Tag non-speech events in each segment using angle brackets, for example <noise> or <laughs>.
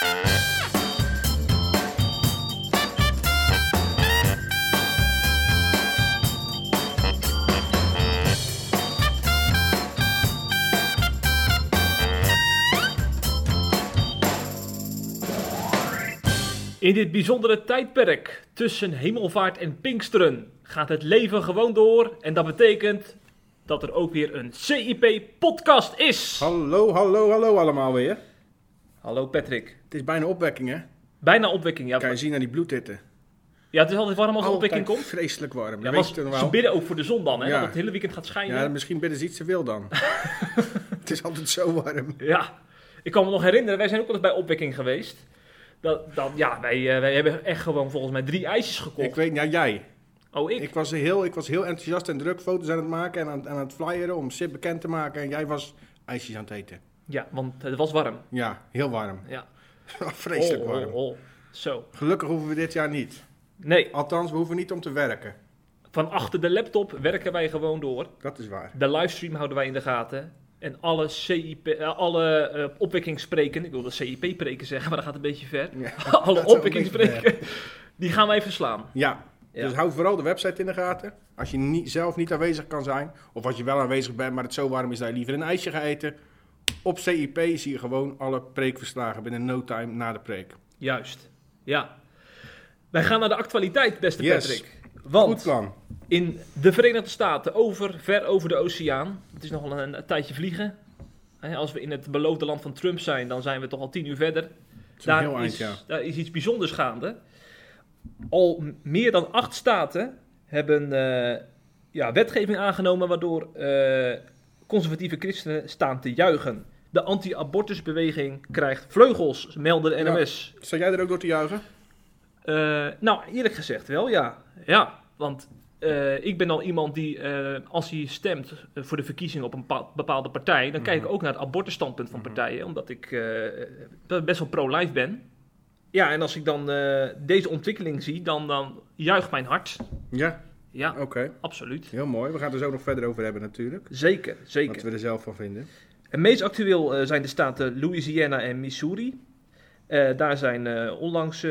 In dit bijzondere tijdperk tussen hemelvaart en Pinksteren gaat het leven gewoon door. En dat betekent dat er ook weer een CIP-podcast is. Hallo, hallo, hallo allemaal weer. Hallo Patrick. Het is bijna opwekking, hè? Bijna opwekking, ja. Kan je zien aan die bloedhitte. Ja, het is altijd warm als er opwekking komt. vreselijk warm. Ja, toch ze wel? bidden ook voor de zon dan, hè? Ja. Dat het hele weekend gaat schijnen. Ja, Ja, misschien bidden ze iets te veel dan. <laughs> het is altijd zo warm. ik kan me nog herinneren, wij zijn ook wel eens bij opwekking geweest. Dat, dat, ja, wij, eh, wij hebben echt gewoon volgens mij drie ijsjes gekocht. Ik weet, ja, jij. oh, ik? Ik was, heel, ik was heel enthousiast en druk foto's aan het maken en aan, aan het flyeren om SIP bekend te maken. En jij was ijsjes aan het eten. Ja, want het was warm. Ja, heel warm. Ja. <laughs> Vreselijk Oh, warm. oh, oh. Zo. Gelukkig hoeven we dit jaar niet. Nee, Althans, we hoeven niet om te werken. van achter de laptop werken wij gewoon door. Dat is waar. De livestream houden wij in de gaten. En alle, CIP, eh, alle eh, opwekkingsspreken, ik wilde CIP-preken zeggen, maar dat gaat een beetje ver. Ja, <laughs> alle opwekkingsspreken, die gaan wij verslaan. ja. Ja. Dus hou vooral de website in de gaten. Als je niet, zelf niet aanwezig kan zijn, of als je wel aanwezig bent, maar het zo warm is dat je liever een ijsje gaat eten. Op CIP zie je gewoon alle preekverslagen binnen no time na de preek. Juist, ja. Wij gaan naar de actualiteit, beste Yes. Patrick. Goed Want plan. in de Verenigde Staten, over, ver over de oceaan, het is nogal een, een tijdje vliegen. Als we in het beloofde land van Trump zijn, dan zijn we toch al tien uur verder. Is Daar, eind, is, ja. daar is iets bijzonders gaande. Al meer dan acht staten hebben eh, ja, wetgeving aangenomen waardoor eh, conservatieve christenen staan te juichen. De anti-abortusbeweging krijgt vleugels, melden de Ja. NOS. Sta jij er ook door te juichen? Eh, nou, eerlijk gezegd wel, ja. Ja, want eh, ik ben al iemand die, eh, als hij stemt voor de verkiezing op een bepaal- bepaalde partij, dan kijk ik Mhm. ook naar het abortusstandpunt van Mhm. partijen, omdat ik best wel pro-life ben. Ja, en als ik dan deze ontwikkeling zie, dan, dan juicht mijn hart. Ja, Ja, oké. absoluut. Heel mooi. We gaan het er zo nog verder over hebben natuurlijk. Zeker, Wat zeker. we er zelf van vinden. En meest actueel eh, zijn de staten Louisiana en Missouri. Eh, daar zijn eh, onlangs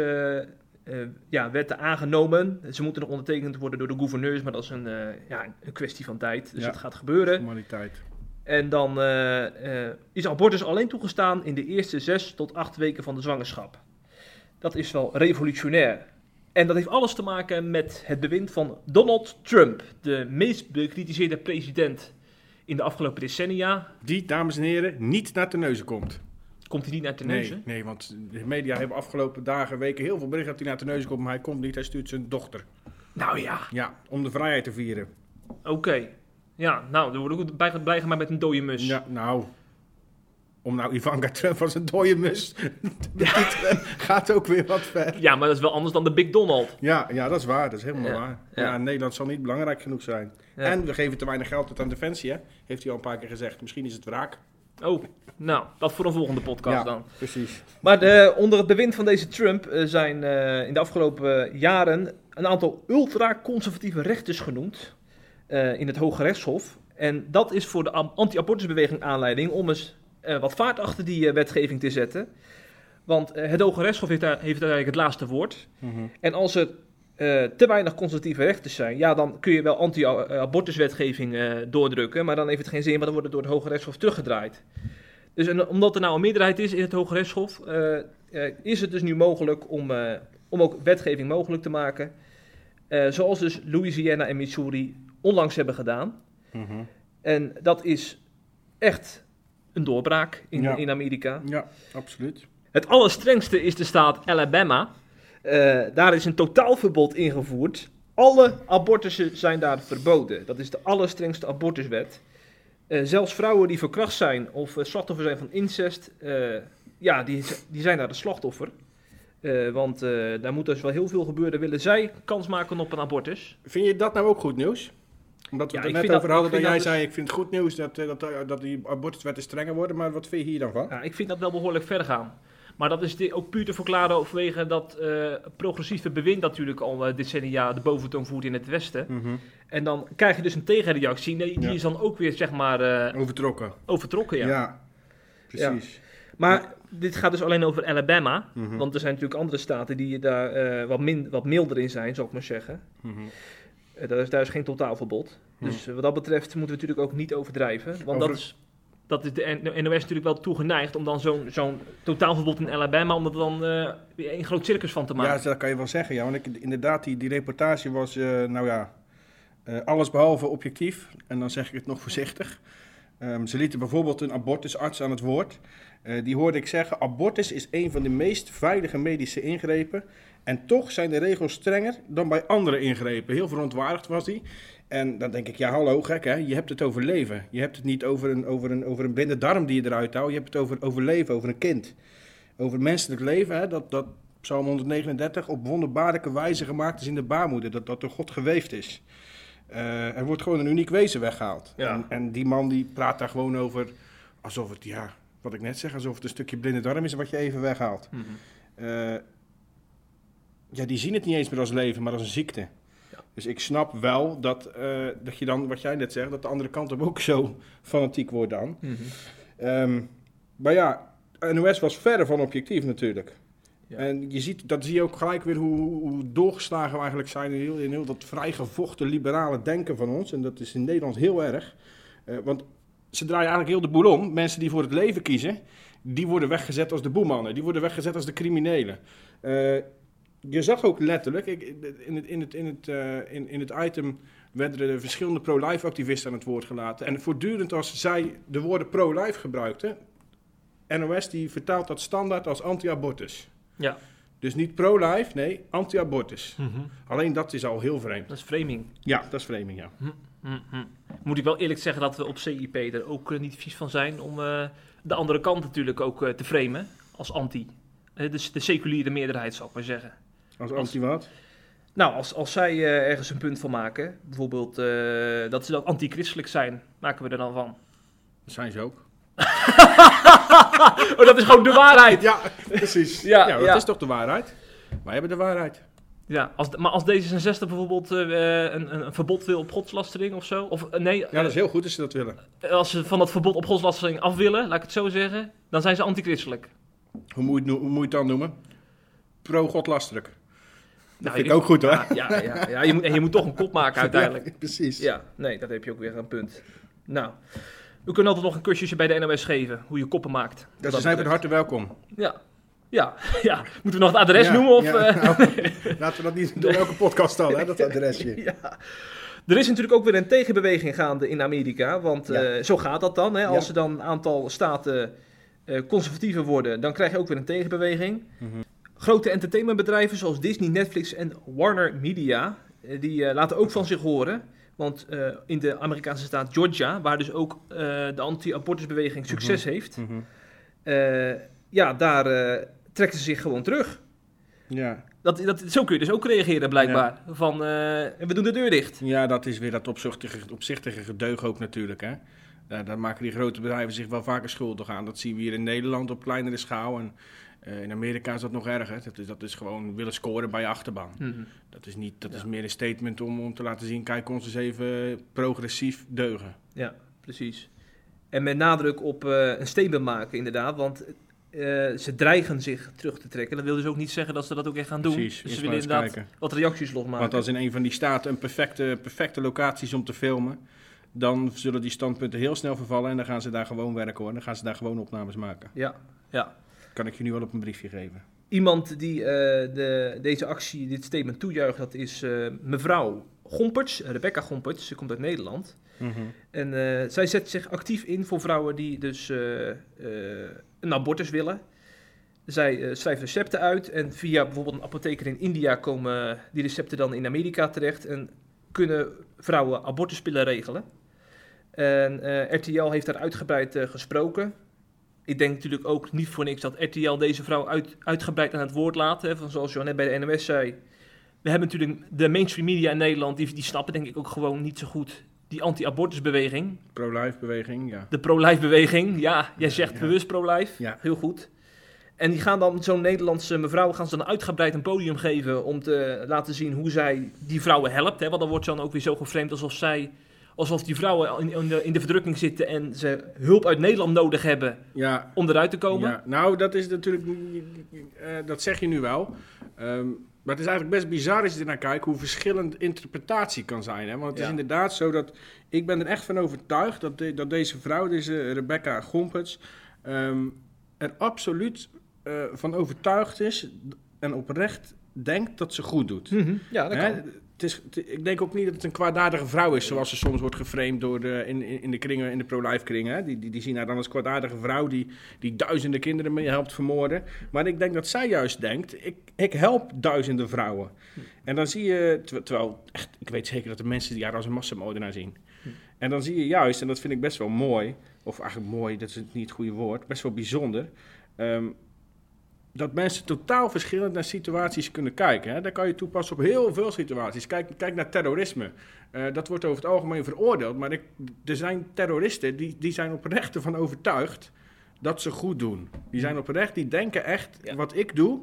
ja, wetten aangenomen. Ze moeten nog ondertekend worden door de gouverneurs, maar dat is een, ja, een kwestie van tijd. Dus Ja. het gaat gebeuren. Formaliteit. En dan is abortus alleen toegestaan in de eerste zes tot acht weken van de zwangerschap. Dat is wel revolutionair. En dat heeft alles te maken met het bewind van Donald Trump, de meest bekritiseerde president in de afgelopen decennia. Die, dames en heren, niet naar neuzen komt. Komt hij niet naar de Nee, neuzen? nee, want de media hebben afgelopen dagen, weken heel veel berichten dat hij naar neuzen komt, maar hij komt niet. Hij stuurt zijn dochter. Nou ja, Ja, om de vrijheid te vieren. oké. Ja, nou, dan word ik ook blij gemaakt met een dode mus. Ja, nou. Om nou Ivanka Trump als een dode mus te betitelen, <laughs> gaat ook weer wat ver. Ja, maar dat is wel anders dan de Big Donald. Ja, ja, dat is waar. Dat is helemaal Ja, waar. ja. Ja. Nederland zal niet belangrijk genoeg zijn. Ja. En we geven te weinig geld uit aan Defensie, hè? Heeft hij al een paar keer gezegd. Misschien is het wraak. Oh, nou, dat voor een volgende podcast ja, dan. precies. Maar de, onder het bewind van deze Trump eh, zijn eh, in de afgelopen jaren een aantal ultra-conservatieve rechters genoemd eh, in het Hoge Rechtshof. En dat is voor de anti-abortusbeweging aanleiding om eens eh, wat vaart achter die eh, wetgeving te zetten. Want eh, het Hoge Rechtshof heeft, daar, heeft eigenlijk het laatste woord. Mhm. En als er te weinig conservatieve rechters zijn, ja, dan kun je wel anti-abortuswetgeving doordrukken, maar dan heeft het geen zin, want dan wordt het door het Hoge Rechtshof teruggedraaid. Dus en, omdat er nou een meerderheid is in het Hoge Rechtshof, is het dus nu mogelijk om, om ook wetgeving mogelijk te maken. Zoals dus Louisiana en Missouri onlangs hebben gedaan. Mhm. En dat is echt een doorbraak in, Ja. in Amerika. Ja, absoluut. Het allerstrengste is de staat Alabama. Eh, daar is een totaalverbod ingevoerd. Alle abortussen zijn daar verboden. Dat is de allerstrengste abortuswet. Eh, zelfs vrouwen die verkracht zijn of eh, slachtoffer zijn van incest, eh, ja, die, die zijn daar de slachtoffer. Eh, want eh, daar moet dus wel heel veel gebeuren. Willen zij kans maken op een abortus? Vind je dat nou ook goed nieuws? Omdat we Ja, het er net over dat- hadden, dat jij dat zei, ik vind het goed nieuws dat, eh, dat, eh, dat die abortuswetten strenger worden, maar wat vind je hier dan van? Ja, ik vind dat wel behoorlijk ver gaan. Maar dat is ook puur te verklaren vanwege dat eh, progressieve bewind natuurlijk al decennia de boventoon voert in het Westen. Mhm. En dan krijg je dus een tegenreactie. Die Ja. is dan ook weer zeg maar eh, Overtrokken. overtrokken. Ja. Ja, precies. Maar dit gaat dus alleen over Alabama. Mhm. Want er zijn natuurlijk andere staten die daar wat, min, wat milder in zijn, zal ik maar zeggen. Mhm. Daar, is, daar is geen totaalverbod. Dus eh, wat dat betreft moeten we natuurlijk ook niet overdrijven. Want Over- dat is, dat is de NOS natuurlijk wel toegeneigd om dan zo'n zo'n totaalverbod in Alabama... om er dan eh, weer een groot circus van te maken. Ja, dat kan je wel zeggen. Ja, want ik, inderdaad, die, die reportage was, eh, nou ja, eh alles behalve objectief. En dan zeg ik het nog <laughs> voorzichtig. Ehm, ze lieten bijvoorbeeld een abortusarts aan het woord. Eh, die hoorde ik zeggen, abortus is een van de meest veilige medische ingrepen. En toch zijn de regels strenger dan bij andere ingrepen. Heel verontwaardigd was hij. En dan denk ik, ja hallo, gek hè. Je hebt het over leven. Je hebt het niet over een, over een, over een blinde darm die je eruit houdt. Je hebt het over overleven, over een kind. Over menselijk leven, hè. Dat, dat Psalm 139 op wonderbaarlijke wijze gemaakt is in de baarmoeder. Dat dat door God geweefd is. Eh, er wordt gewoon een uniek wezen weggehaald. Ja. En, en die man die praat daar gewoon over alsof het, ja, wat ik net zeg, alsof het een stukje blinde darm is wat je even weghaalt. Eh, ja, die zien het niet eens meer als leven, maar als een ziekte. Ja. Dus ik snap wel dat, eh, dat je dan, wat jij net zegt, dat de andere kant hem ook zo fanatiek wordt dan. Mhm. Ehm, maar ja, NOS was verre van objectief natuurlijk. Ja. En je ziet, dat zie je ook gelijk weer hoe, hoe doorgeslagen we eigenlijk zijn in heel, in heel dat vrijgevochten liberale denken van ons. En dat is in Nederland heel erg. Eh, want ze draaien eigenlijk heel de boel om. Mensen die voor het leven kiezen, die worden weggezet als de boemannen. Die worden weggezet als de criminelen. Eh, je zag ook letterlijk, ik, in, het, in, het, in, het, eh, in, in het item werden er verschillende pro-life activisten aan het woord gelaten. En voortdurend als zij de woorden pro-life gebruikten, NOS die vertaalt dat standaard als anti-abortus. Ja. Dus niet pro-life, nee, anti-abortus. Mhm. Alleen dat is al heel vreemd. Dat is framing. Ja, dat is framing, ja. Mhm. Moet ik wel eerlijk zeggen dat we op CIP er ook eh, niet vies van zijn om eh, de andere kant natuurlijk ook te framen als anti. Eh, dus de seculiere meerderheid, zal ik maar zeggen. Als Als- anti-wat? Nou, als, als zij eh, ergens een punt van maken, bijvoorbeeld eh, dat ze dan antichristelijk zijn, maken we er dan van. Dat zijn ze ook. <laughs> oh, dat is gewoon de waarheid. Ja, precies. <laughs> Ja, Ja, dat ja. is toch de waarheid? Wij hebben de waarheid. Ja, als, maar als D66 bijvoorbeeld eh, een, een, verbod wil op godslastering of zo, of nee, Ja, dat is heel goed als ze dat willen. als ze van dat verbod op godslastering af willen, laat ik het zo zeggen, dan zijn ze antichristelijk. Hoe moet je hoe moet je het dan noemen? Pro-godlastelijk. Dat Nou, vind je- ik ook goed hoor. Ja, ja, ja, ja je, moet, en je moet toch een kop maken <laughs> uiteindelijk. Precies. Ja, nee, dat heb je ook weer een punt. Nou, we kunnen altijd nog een cursusje bij de NOS geven, hoe je koppen maakt. Dus ze zijn van harte welkom. Ja, ja, <laughs> ja. Moeten we nog het adres noemen? Of, eh? nou, <laughs> laten we dat niet door elke podcast al, hè, dat adresje. ja. Er is natuurlijk ook weer een tegenbeweging gaande in Amerika. Want eh, zo gaat dat dan. Hè? Als er dan een aantal staten eh, conservatiever worden, dan krijg je ook weer een tegenbeweging. Mhm. Grote entertainmentbedrijven zoals Disney, Netflix en Warner Media, eh, die eh, laten ook van zich horen. Want eh, in de Amerikaanse staat Georgia, waar dus ook de anti-abortusbeweging succes heeft, Mhm. ja, daar trekken ze zich gewoon terug. Ja. Dat, dat, zo kun je dus ook reageren blijkbaar. Van, we doen de deur dicht. ja, dat is weer dat opzichtige, opzichtige gedeug ook natuurlijk. Hè. Daar, daar maken die grote bedrijven zich wel vaker schuldig aan. Dat zien we hier in Nederland op kleinere schaal. En eh, in Amerika is dat nog erger. Dat is, dat is gewoon willen scoren bij je achterban. Mhm. Dat is, niet, dat Ja. is meer een statement om, om te laten zien... kijk, ons eens even progressief deugen. Ja, precies. En met nadruk op eh, een statement maken, inderdaad. Want eh, ze dreigen zich terug te trekken. Dat wil dus ook niet zeggen dat ze dat ook echt gaan doen. Precies, Dus ze willen inderdaad kijken. wat reacties losmaken. Want als in een van die staten een perfecte, perfecte locatie is om te filmen... dan zullen die standpunten heel snel vervallen... en dan gaan ze daar gewoon werken hoor. Dan gaan ze daar gewoon opnames maken. Ja, ja. Kan ik je nu wel op een briefje geven. Iemand die eh, de, deze actie, dit statement toejuicht, dat is eh, mevrouw Gomperts, Rebecca Gomperts. Ze komt uit Nederland. En eh, zij zet zich actief in voor vrouwen die dus een abortus willen. Zij schrijft recepten uit en via bijvoorbeeld een apotheker in India komen die recepten dan in Amerika terecht en kunnen vrouwen abortuspillen regelen. En RTL heeft daar uitgebreid gesproken. Ik denk natuurlijk ook niet voor niks dat RTL deze vrouw uit, uitgebreid aan het woord laat. Hè, van zoals je net bij de NOS zei. We hebben natuurlijk de mainstream media in Nederland, die, die snappen denk ik ook gewoon niet zo goed die anti-abortusbeweging. Pro-life beweging, ja. De pro-life beweging. Ja, jij zegt Ja. bewust pro-life. Ja. Heel goed. En die gaan dan zo'n Nederlandse mevrouw gaan ze dan uitgebreid een podium geven om te laten zien hoe zij die vrouwen helpt. Hè? Want dan wordt ze dan ook weer zo geframed alsof zij alsof die vrouwen in, in, de, in de verdrukking zitten en ze hulp uit Nederland nodig hebben Ja, om eruit te komen. Ja, nou, dat is natuurlijk. eh, dat zeg je nu wel. Ehm, maar het is eigenlijk best bizar als je ernaar kijkt hoe verschillend interpretatie kan zijn. Hè? Want het Ja. is inderdaad zo dat. Ik ben er echt van overtuigd dat, de- dat deze vrouw, deze Rebecca Gomperts. ehm, er absoluut eh, van overtuigd is en oprecht denkt dat ze goed doet. Mhm, Ja, dat Hè, kan. Het is, het- ik denk ook niet dat het een kwaadaardige vrouw is, zoals ze soms wordt geframed door de, in, in, de kringen, in de pro-life kringen. Hè. Die, die, die zien haar dan als kwaadaardige vrouw die, die duizenden kinderen mee helpt vermoorden. Maar ik denk dat zij juist denkt, ik, ik help duizenden vrouwen. En dan zie je, ter- terwijl, echt, ik weet zeker dat de mensen die haar als een massamoordenaar zien. En dan zie je juist, en dat vind ik best wel mooi, of eigenlijk mooi, dat is niet het goede woord, best wel bijzonder. ehm, dat mensen totaal verschillend naar situaties kunnen kijken. Hè? Dat kan je toepassen op heel veel situaties. Kijk, kijk naar terrorisme. Eh, dat wordt over het algemeen veroordeeld. Maar ik, er zijn terroristen die, die zijn oprecht ervan overtuigd dat ze goed doen. Die zijn oprecht, die denken echt, Ja. wat ik doe,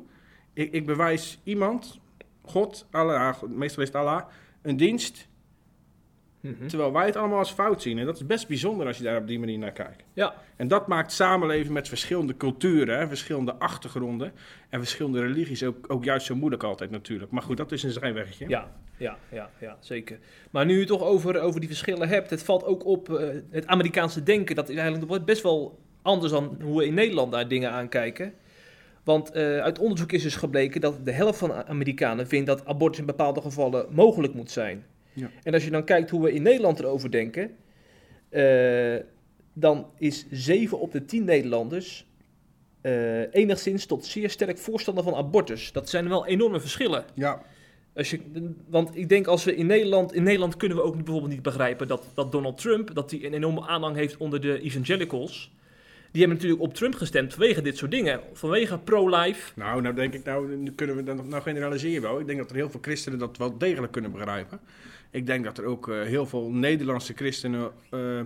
ik, ik bewijs iemand, God, Allah, meestal is het Allah, een dienst, Mhm. terwijl wij het allemaal als fout zien. En dat is best bijzonder als je daar op die manier naar kijkt. Ja, En dat maakt samenleven met verschillende culturen, hè, verschillende achtergronden en verschillende religies ook, ook juist zo moeilijk altijd natuurlijk. Maar goed, dat is een zijweggetje. ja, ja, ja, ja, zeker. Maar nu je het toch over, over die verschillen hebt, het valt ook op eh, het Amerikaanse denken. Dat is eigenlijk best wel anders dan hoe we in Nederland daar dingen aankijken. Want eh, uit onderzoek is dus gebleken dat de helft van de Amerikanen vindt dat abortus in bepaalde gevallen mogelijk moet zijn. Ja. En als je dan kijkt hoe we in Nederland erover denken, eh, dan is 7 op de 10 Nederlanders eh, enigszins tot zeer sterk voorstander van abortus. Dat zijn wel enorme verschillen. Ja, Als je, want ik denk als we in Nederland, in Nederland kunnen we ook bijvoorbeeld niet begrijpen dat, dat Donald Trump, dat hij een enorme aanhang heeft onder de evangelicals. Die hebben natuurlijk op Trump gestemd vanwege dit soort dingen. Vanwege pro-life. nou, nou denk ik, nou nu kunnen we dan nou generaliseer je wel. Ik denk dat er heel veel christenen dat wel degelijk kunnen begrijpen. Ik denk dat er ook eh, heel veel Nederlandse christenen, eh,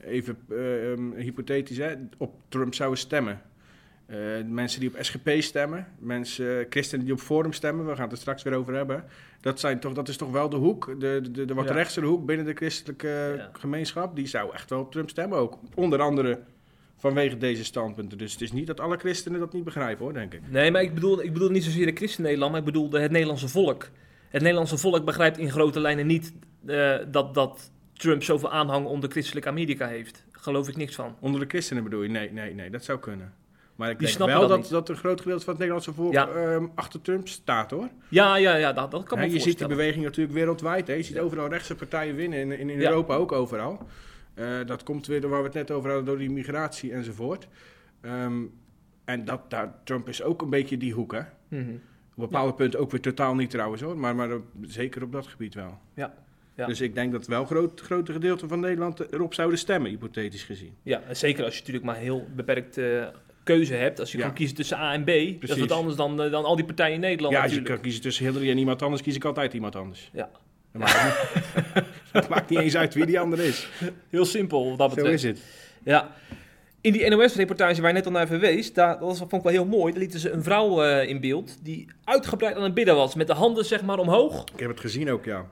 even eh, um, hypothetisch, hè, op Trump zouden stemmen. Eh, mensen die op SGP stemmen, mensen, christenen die op Forum stemmen, we gaan het er straks weer over hebben. Dat, zijn toch, dat is toch wel de hoek, de, de, de wat Ja. rechtsere hoek binnen de christelijke Ja. gemeenschap. Die zou echt wel op Trump stemmen ook. Onder andere vanwege deze standpunten. Dus het is niet dat alle christenen dat niet begrijpen hoor, denk ik. Nee, maar ik bedoel, ik bedoel niet zozeer de christen Nederland, maar ik bedoel de- het Nederlandse volk. Het Nederlandse volk begrijpt in grote lijnen niet eh, dat, dat Trump zoveel aanhang onder christelijk Amerika heeft. Geloof ik niks van. Onder de christenen bedoel je? Nee, nee, nee, dat zou kunnen. Maar ik Die denk wel dat dat, een groot gedeelte van het Nederlandse volk Ja. ehm, achter Trump staat hoor. Ja, ja, ja, dat, dat kan Hè, me je ziet die beweging natuurlijk wereldwijd. Hè. Je ziet overal rechtse partijen winnen, in, in, in Ja. Europa ook overal. Eh, dat komt weer door waar we het net over hadden, door die migratie enzovoort. Ehm, en dat, daar, Trump is ook een beetje die hoek, hè. Op bepaalde punten ook weer totaal niet trouwens hoor, maar, maar op- zeker op dat gebied wel. Ja, ja. Dus ik denk dat wel groot, grote gedeelten van Nederland erop zouden stemmen, hypothetisch gezien. Ja, zeker als je natuurlijk maar heel beperkt eh, keuze hebt. Als je Ja. kan kiezen tussen A en B. Dat is Precies. wat anders dan, eh, dan al die partijen in Nederland ja, als je kan kiezen tussen Hillary en iemand anders, kies ik altijd iemand anders. Ja. Dat maakt, niet, <laughs> dat maakt niet eens uit wie die ander is. <laughs> Heel simpel wat dat Zo betreft. is het. Ja. In die NOS-reportage waar je net al naar verwees, daar, dat was, vond ik wel heel mooi. Daar lieten ze een vrouw eh, in beeld die uitgebreid aan het bidden was. Met de handen zeg maar omhoog. Ik heb het gezien ook, ja.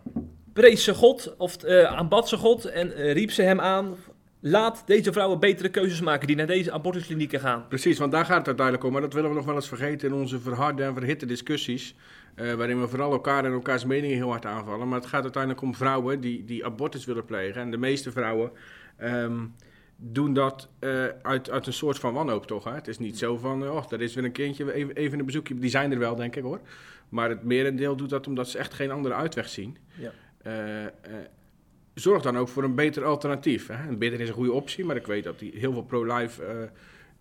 Prees ze God, of eh, aanbad ze God en eh, riep ze hem aan. Laat deze vrouwen betere keuzes maken die naar deze abortusklinieken gaan. Precies, want daar gaat het uiteindelijk om. Maar dat willen we nog wel eens vergeten in onze verharde en verhitte discussies. waarin we vooral elkaar en elkaars meningen heel hard aanvallen. Maar het gaat uiteindelijk om vrouwen die, die abortus willen plegen. En de meeste vrouwen ehm, doen dat eh, uit, uit een soort van wanhoop toch. Hè? Het is niet zo van, oh, er is weer een kindje, even, even een bezoekje. Die zijn er wel, denk ik hoor. Maar het merendeel doet dat omdat ze echt geen andere uitweg zien. Ja. Eh, eh, zorg dan ook voor een beter alternatief. Hè? Een bidden is een goede optie, maar ik weet dat die heel veel pro-life eh,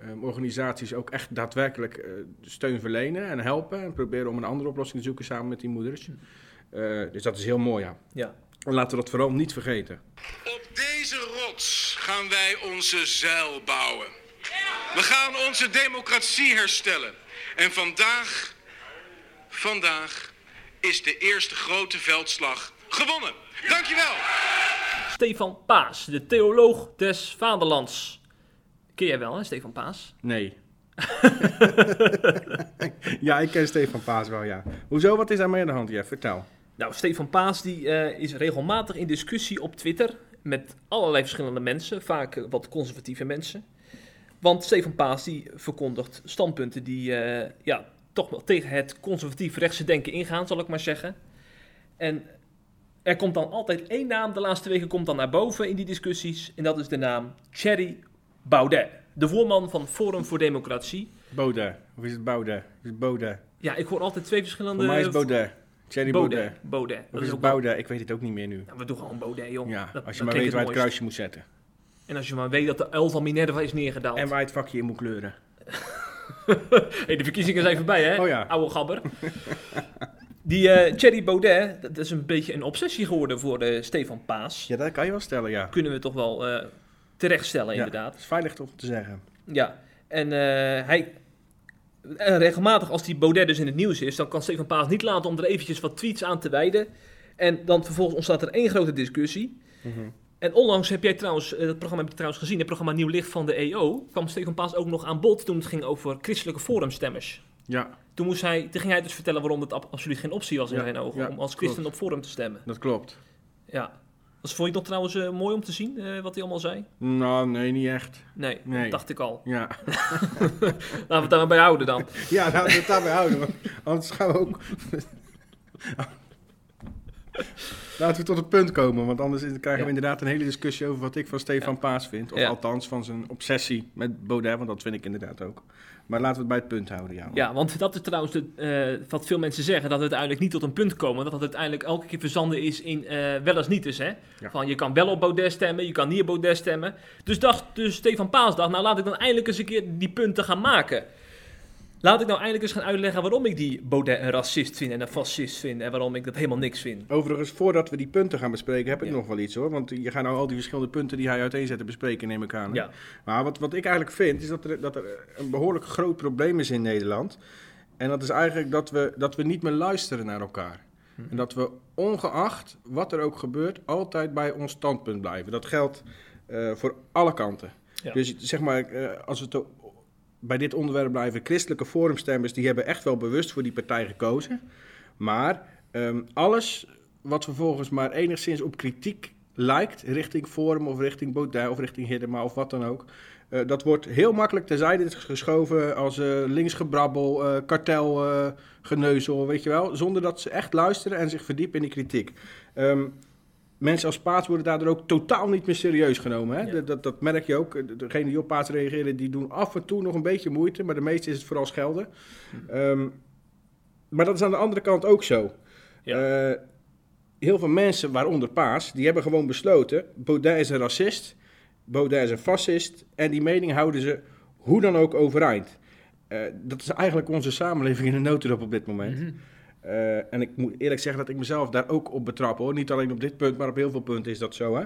ehm, organisaties ook echt daadwerkelijk eh, steun verlenen en helpen. En proberen om een andere oplossing te zoeken samen met die moeders. Eh, dus dat is heel mooi, ja. Ja. En laten we dat vooral niet vergeten. Gaan wij onze zuil bouwen. We gaan onze democratie herstellen. En vandaag, vandaag is de eerste grote veldslag gewonnen. Dankjewel. Stefan Paas, de theoloog des vaderlands. Ken jij wel, hè, Stefan Paas? Nee. <laughs> ja, ik ken Stefan Paas wel, ja. Hoezo, wat is daar mee aan de hand? Ja, vertel. Nou, Stefan Paas die, eh, is regelmatig in discussie op Twitter met allerlei verschillende mensen, vaak wat conservatieve mensen. Want Stefan Paas die verkondigt standpunten die eh, ja, toch wel tegen het conservatief rechtse denken ingaan, zal ik maar zeggen. En er komt dan altijd één naam, de laatste weken komt dan naar boven in die discussies. En dat is de naam Thierry Baudet. De voorman van Forum voor Democratie. Baudet. Of is het Baudet? Is het Baudet? Ja, ik hoor altijd twee verschillende... Voor mij is Baudet. Thierry Baudet. Baudet. Baudet. Dat is is het ook wel- Baudet? Ik weet het ook niet meer nu. Ja, we doen gewoon Baudet, joh. Ja, Dat- als je maar weet waar het mooist. kruisje moet zetten. En als je maar weet dat de uil van Minerva is neergedaald. En waar het vakje in moet kleuren. <laughs> hey, de verkiezingen zijn voorbij, hè? Oh ja. Oude gabber. <laughs> Die eh Thierry Baudet, dat is een beetje een obsessie geworden voor eh, Stefan Paas. Ja, dat kan je wel stellen, ja. Kunnen we toch wel eh, terechtstellen, Ja, inderdaad. Dat is veilig om te zeggen. Ja, en hij... En regelmatig als die Baudet dus in het nieuws is, dan kan Stefan Paas niet laten om er eventjes wat tweets aan te wijden. En dan vervolgens ontstaat er één grote discussie. En onlangs heb jij trouwens, eh, dat programma heb je trouwens gezien, het programma Nieuw Licht van de EO, kwam Stefan Paas ook nog aan bod toen het ging over christelijke forumstemmers. Ja, Toen, moest hij, toen ging hij dus vertellen waarom het ab- absoluut geen optie was in Ja, zijn ogen ja, om als christen op forum te stemmen. dat klopt. Ja. Dat vond je nog trouwens eh, mooi om te zien, eh, wat hij allemaal zei? Nou, nee, niet echt. Nee, Nee. dat dacht ik al. Ja, <laughs> Laten we het daar maar bij houden dan. <laughs> ja laten we het daarbij houden. Want anders gaan we ook... <laughs> Laten we tot het punt komen, want anders krijgen we Ja. inderdaad een hele discussie over wat ik van Stefan Paas vind. Of Ja. althans van zijn obsessie met Baudet, want dat vind ik inderdaad ook. Maar laten we het bij het punt houden, ja. Ja, want dat is trouwens de, eh, wat veel mensen zeggen, dat het uiteindelijk niet tot een punt komen. Dat het uiteindelijk elke keer verzanden is in eh, wel eens niet dus, hè. Ja. Van je kan wel op Baudet stemmen, je kan niet op Baudet stemmen. Dus dacht dus Stefan Paas dacht, nou laat ik dan eindelijk eens een keer die punten gaan maken. Laat ik nou eindelijk eens gaan uitleggen waarom ik die Baudet een racist vind en een fascist vind en waarom ik dat helemaal niks vind. Overigens, voordat we die punten gaan bespreken, heb ik Ja. nog wel iets hoor. Want je gaat nou al die verschillende punten die hij uiteenzet bespreken, neem ik aan. Ja, Maar wat, wat ik eigenlijk vind, is dat er, dat er een behoorlijk groot probleem is in Nederland. En dat is eigenlijk dat we, dat we niet meer luisteren naar elkaar. Mhm. En dat we ongeacht wat er ook gebeurt, altijd bij ons standpunt blijven. Dat geldt eh, voor alle kanten. Ja. Dus zeg maar, eh, als we het bij dit onderwerp blijven, christelijke forumstemmers, die hebben echt wel bewust voor die partij gekozen. Maar ehm, alles wat vervolgens maar enigszins op kritiek lijkt, richting Forum of richting Baudet of richting Hiddema of wat dan ook, eh, dat wordt heel makkelijk terzijde geschoven als eh, linksgebrabbel, eh kartelgeneuzel, weet je wel, zonder dat ze echt luisteren en zich verdiepen in die kritiek. Ehm, mensen als Paats worden daardoor ook totaal niet meer serieus genomen. Hè? Ja. Dat, dat, dat merk je ook. Degenen die op Paats reageren, die doen af en toe nog een beetje moeite, maar de meeste is het vooral schelden. Ehm, maar dat is aan de andere kant ook zo. Ja. Eh, heel veel mensen, waaronder Paas, die hebben gewoon besloten: Baudet is een racist, Baudet is een fascist. En die mening houden ze hoe dan ook overeind. Eh, dat is eigenlijk onze samenleving in een notendop op dit moment. Mhm. Eh, en ik moet eerlijk zeggen dat ik mezelf daar ook op betrap hoor. Niet alleen op dit punt, maar op heel veel punten is dat zo. Hè?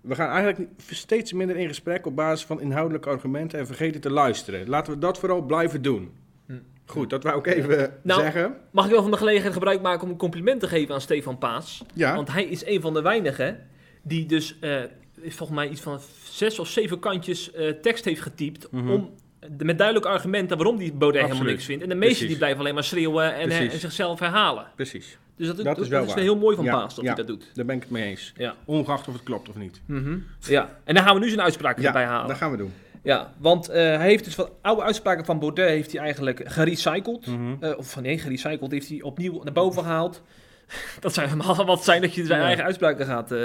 We gaan eigenlijk steeds minder in gesprek op basis van inhoudelijke argumenten en vergeten te luisteren. Laten we dat vooral blijven doen. Hm. Goed, dat wou ik even Nou, zeggen. Mag ik wel van de gelegenheid gebruik maken om een compliment te geven aan Stefan Paas? Ja, Want hij is een van de weinigen die dus eh, volgens mij iets van zes of zeven kantjes eh, tekst heeft getypt Mhm. om met duidelijke argumenten waarom die Baudet helemaal niks vindt. En de meesten Precies. die blijven alleen maar schreeuwen en, Precies. en zichzelf herhalen. precies. Dus dat, is dat heel mooi van Ja, Paas dat ja. hij dat doet. Daar ben ik het mee eens. Ja. Ongeacht of het klopt of niet. Mhm. ja. En dan gaan we nu zijn uitspraak erbij halen. dat gaan we doen. Ja, want eh, hij heeft dus wat oude uitspraken van Baudet heeft hij eigenlijk gerecycled. Mhm. Eh, of van nee, gerecycled heeft hij opnieuw naar boven gehaald. <laughs> Dat zou helemaal wat zijn dat je zijn Ja. eigen uitspraken gaat. eh,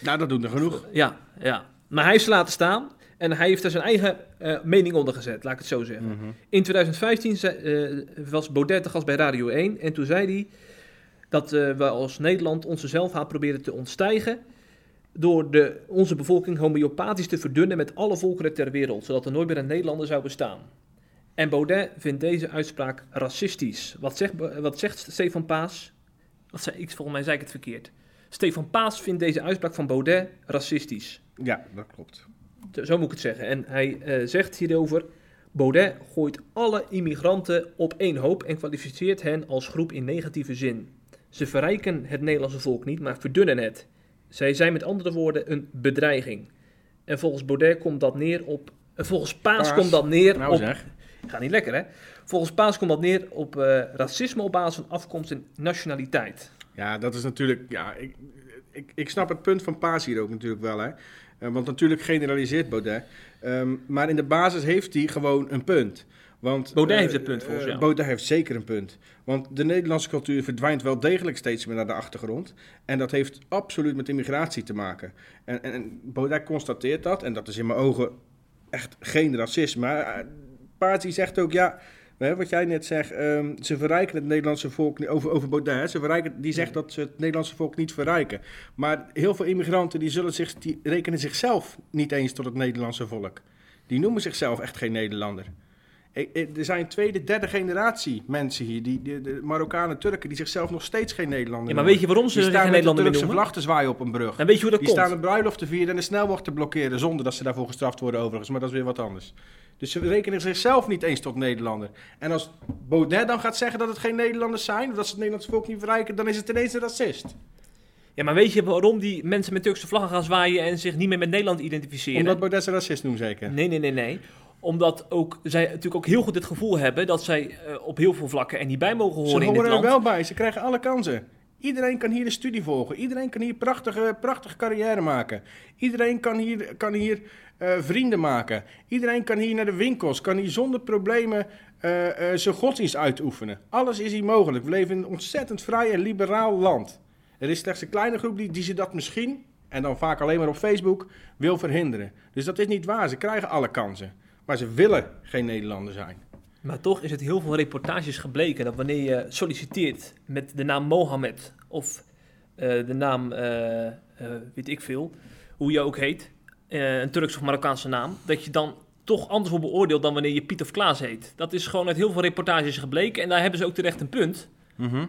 Nou, dat doet er genoeg. ja, ja. Maar hij heeft ze laten staan en hij heeft er zijn eigen eh, mening onder gezet, laat ik het zo zeggen. Mhm. In 2015 zei- eh, was Baudet te gast bij Radio 1 en toen zei hij dat eh, we als Nederland onze zelfhaat proberen te ontstijgen door de, onze bevolking homeopathisch te verdunnen met alle volkeren ter wereld, zodat er nooit meer een Nederlander zou bestaan. En Baudet vindt deze uitspraak racistisch. Wat zegt, wat zegt Stefan Paas? Wat zei, ik, volgens mij zei ik het verkeerd. Stefan Paas vindt deze uitspraak van Baudet racistisch. Ja, dat klopt. Zo moet ik het zeggen. En hij eh, zegt hierover: Baudet gooit alle immigranten op één hoop en kwalificeert hen als groep in negatieve zin. Ze verrijken het Nederlandse volk niet, maar verdunnen het. Zij zijn met andere woorden een bedreiging. En volgens Baudet komt dat neer op. eh, volgens Paas, Paas. komt dat neer Nou op. zeg. <laughs> Gaat niet lekker, hè? Volgens Paas komt dat neer op eh, racisme op basis van afkomst en nationaliteit. Ja, dat is natuurlijk. Ja, ik, ik, ik snap het punt van Paas hier ook natuurlijk wel. Hè? Eh, want natuurlijk generaliseert Baudet. Ehm, maar in de basis heeft hij gewoon een punt. Want, Baudet eh, heeft een punt, volgens eh, jou. Baudet heeft zeker een punt. Want de Nederlandse cultuur verdwijnt wel degelijk steeds meer naar de achtergrond. En dat heeft absoluut met immigratie te maken. En, en, en Baudet constateert dat. En dat is in mijn ogen echt geen racisme. Maar uh, zegt ook, ja... Hè, wat jij net zegt, ehm, ze verrijken het Nederlandse volk niet- over, over Baudet. hè. Ze verrijken, die zegt dat ze het Nederlandse volk niet verrijken. Maar heel veel immigranten die zullen zich, die rekenen zichzelf niet eens tot het Nederlandse volk. Die noemen zichzelf echt geen Nederlander. Er zijn tweede, derde generatie mensen hier, die, die- de Marokkanen, Turken, die zichzelf nog steeds geen Nederlander Ja, maar weet je waarom ze die staan geen met de Nederlander meer Turkse noemen? vlag te zwaaien op een brug. Dan weet je hoe dat Die komt. staan een bruiloft te vieren en de snelweg te blokkeren zonder dat ze daarvoor gestraft worden overigens. Maar dat is weer wat anders. Dus ze rekenen zichzelf niet eens tot Nederlander. En als Baudet dan gaat zeggen dat het geen Nederlanders zijn, of dat ze het Nederlandse volk niet verrijken, dan is het ineens een racist. Ja, maar weet je waarom die mensen met Turkse vlaggen gaan zwaaien en zich niet meer met Nederland identificeren? Omdat Baudet ze racist noemt zeker. Nee, nee, nee, nee. Omdat ook, zij natuurlijk ook heel goed het gevoel hebben dat zij eh, op heel veel vlakken er niet bij mogen Ze horen in dit horen er wel bij, ze krijgen alle kansen. Iedereen kan hier de studie volgen. Iedereen kan hier prachtige, prachtige carrière maken. Iedereen kan hier, kan hier eh, vrienden maken. Iedereen kan hier naar de winkels, kan hier zonder problemen eh, eh, zijn godsdienst uitoefenen. Alles is hier mogelijk. We leven in een ontzettend vrij en liberaal land. Er is slechts een kleine groep die, die ze dat misschien, en dan vaak alleen maar op Facebook, wil verhinderen. Dus dat is niet waar. Ze krijgen alle kansen. Maar ze willen geen Nederlander zijn. Maar toch is het heel veel reportages gebleken dat wanneer je solliciteert met de naam Mohammed of eh, de naam, eh, eh, weet ik veel, hoe je ook heet, een Turks of Marokkaanse naam, dat je dan toch anders wordt beoordeeld dan wanneer je Piet of Klaas heet. Dat is gewoon uit heel veel reportages gebleken en daar hebben ze ook terecht een punt.